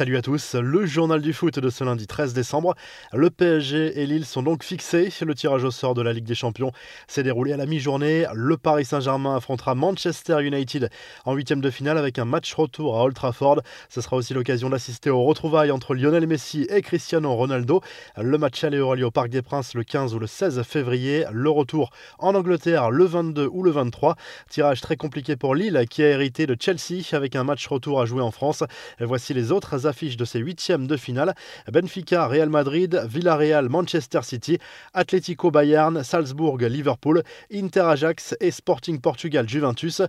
salut à tous. Le journal du foot de ce lundi 13 décembre. Le PSG et Lille sont donc fixés. Le tirage au sort de la Ligue des Champions s'est déroulé à la mi-journée. Le Paris Saint-Germain affrontera Manchester United en huitième de finale avec un match retour à Old Trafford. Ce sera aussi l'occasion d'assister aux retrouvailles entre Lionel Messi et Cristiano Ronaldo. Le match aller aura lieu au Parc des Princes le 15 ou le 16 février. Le retour en Angleterre le 22 ou le 23. Tirage très compliqué pour Lille qui a hérité de Chelsea avec un match retour à jouer en France. Voici les autres affiches de ces huitièmes de finale. Benfica, Real Madrid, Villarreal, Manchester City, Atlético Bayern, Salzbourg, Liverpool, Inter Ajax et Sporting Portugal Juventus.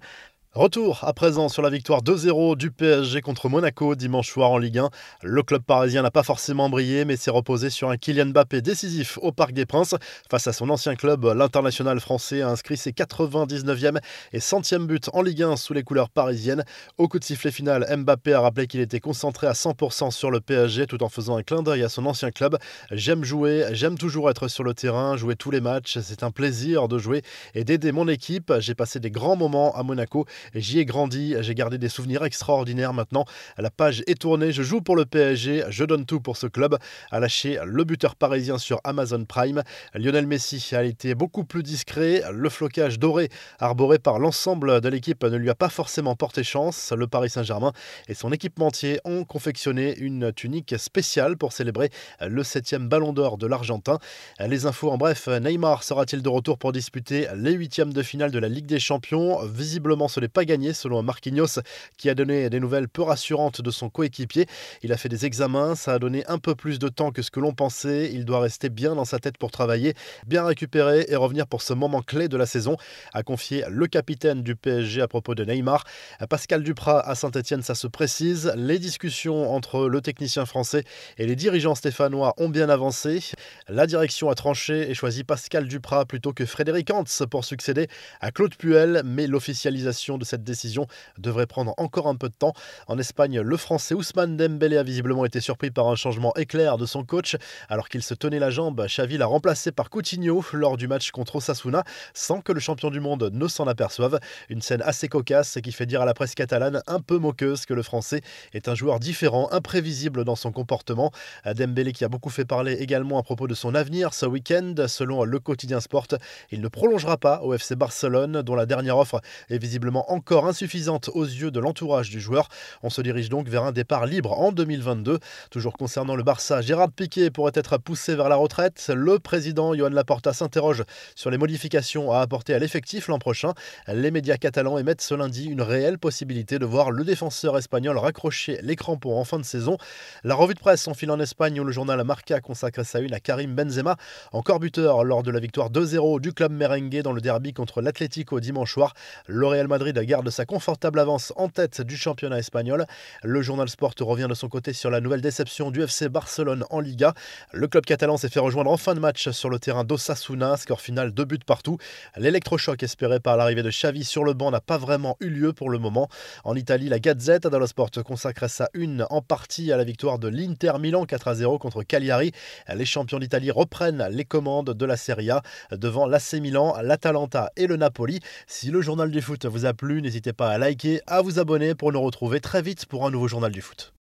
Retour à présent sur la victoire 2-0 du PSG contre Monaco dimanche soir en Ligue 1. Le club parisien n'a pas forcément brillé, mais s'est reposé sur un Kylian Mbappé décisif au Parc des Princes. Face à son ancien club, l'international français a inscrit ses 99e et 100e buts en Ligue 1 sous les couleurs parisiennes. Au coup de sifflet final, Mbappé a rappelé qu'il était concentré à 100% sur le PSG tout en faisant un clin d'œil à son ancien club. J'aime jouer, j'aime toujours être sur le terrain, jouer tous les matchs. C'est un plaisir de jouer et d'aider mon équipe. J'ai passé des grands moments à Monaco J'y ai grandi, j'ai gardé des souvenirs extraordinaires maintenant. La page est tournée, je joue pour le PSG, je donne tout pour ce club. A lâché le buteur parisien sur Amazon Prime. Lionel Messi a été beaucoup plus discret. Le flocage doré arboré par l'ensemble de l'équipe ne lui a pas forcément porté chance. Le Paris Saint-Germain et son équipementier ont confectionné une tunique spéciale pour célébrer le septième ballon d'or de l'Argentin. Les infos en bref, Neymar sera-t-il de retour pour disputer les huitièmes de finale de la Ligue des Champions? Visiblement ce n'est pas gagné selon Marquinhos qui a donné des nouvelles peu rassurantes de son coéquipier. Il a fait des examens, ça a donné un peu plus de temps que ce que l'on pensait. Il doit rester bien dans sa tête pour travailler, bien récupérer et revenir pour ce moment clé de la saison, a confié le capitaine du PSG à propos de Neymar. Pascal Duprat à Saint-Etienne, ça se précise. Les discussions entre le technicien français et les dirigeants stéphanois ont bien avancé. La direction a tranché et choisi Pascal Duprat plutôt que Frédéric Hans pour succéder à Claude Puel, mais l'officialisation de cette décision devrait prendre encore un peu de temps. En Espagne, le Français Ousmane Dembélé a visiblement été surpris par un changement éclair de son coach. Alors qu'il se tenait la jambe, Xavi l'a remplacé par Coutinho lors du match contre Osasuna, sans que le champion du monde ne s'en aperçoive. Une scène assez cocasse qui fait dire à la presse catalane un peu moqueuse que le Français est un joueur différent, imprévisible dans son comportement. Dembélé qui a beaucoup fait parler également à propos de son avenir ce week-end. Selon le quotidien Sport, il ne prolongera pas au FC Barcelone, dont la dernière offre est visiblement encore insuffisante aux yeux de l'entourage du joueur. On se dirige donc vers un départ libre en 2022. Toujours concernant le Barça, Gérard Piquet pourrait être poussé vers la retraite. Le président Johan Laporta s'interroge sur les modifications à apporter à l'effectif l'an prochain. Les médias catalans émettent ce lundi une réelle possibilité de voir le défenseur espagnol raccrocher les crampons en fin de saison. La revue de presse en file en Espagne où le journal Marca consacre sa une à Karim Benzema, encore buteur lors de la victoire 2-0 du club merengue dans le derby contre l'Atlético dimanche soir. Le Real Madrid garde sa confortable avance en tête du championnat espagnol. Le journal Sport revient de son côté sur la nouvelle déception du FC Barcelone en Liga. Le club catalan s'est fait rejoindre en fin de match sur le terrain d'Osasuna, score final deux buts partout. L'électrochoc espéré par l'arrivée de Xavi sur le banc n'a pas vraiment eu lieu pour le moment. En Italie, la Gazette dello Sport consacre sa une en partie à la victoire de l'Inter Milan 4 à 0 contre Cagliari. Les champions d'Italie reprennent les commandes de la Serie A devant l'AC Milan, l'Atalanta et le Napoli. Si le journal du foot vous a n'hésitez pas à liker, à vous abonner pour nous retrouver très vite pour un nouveau journal du foot.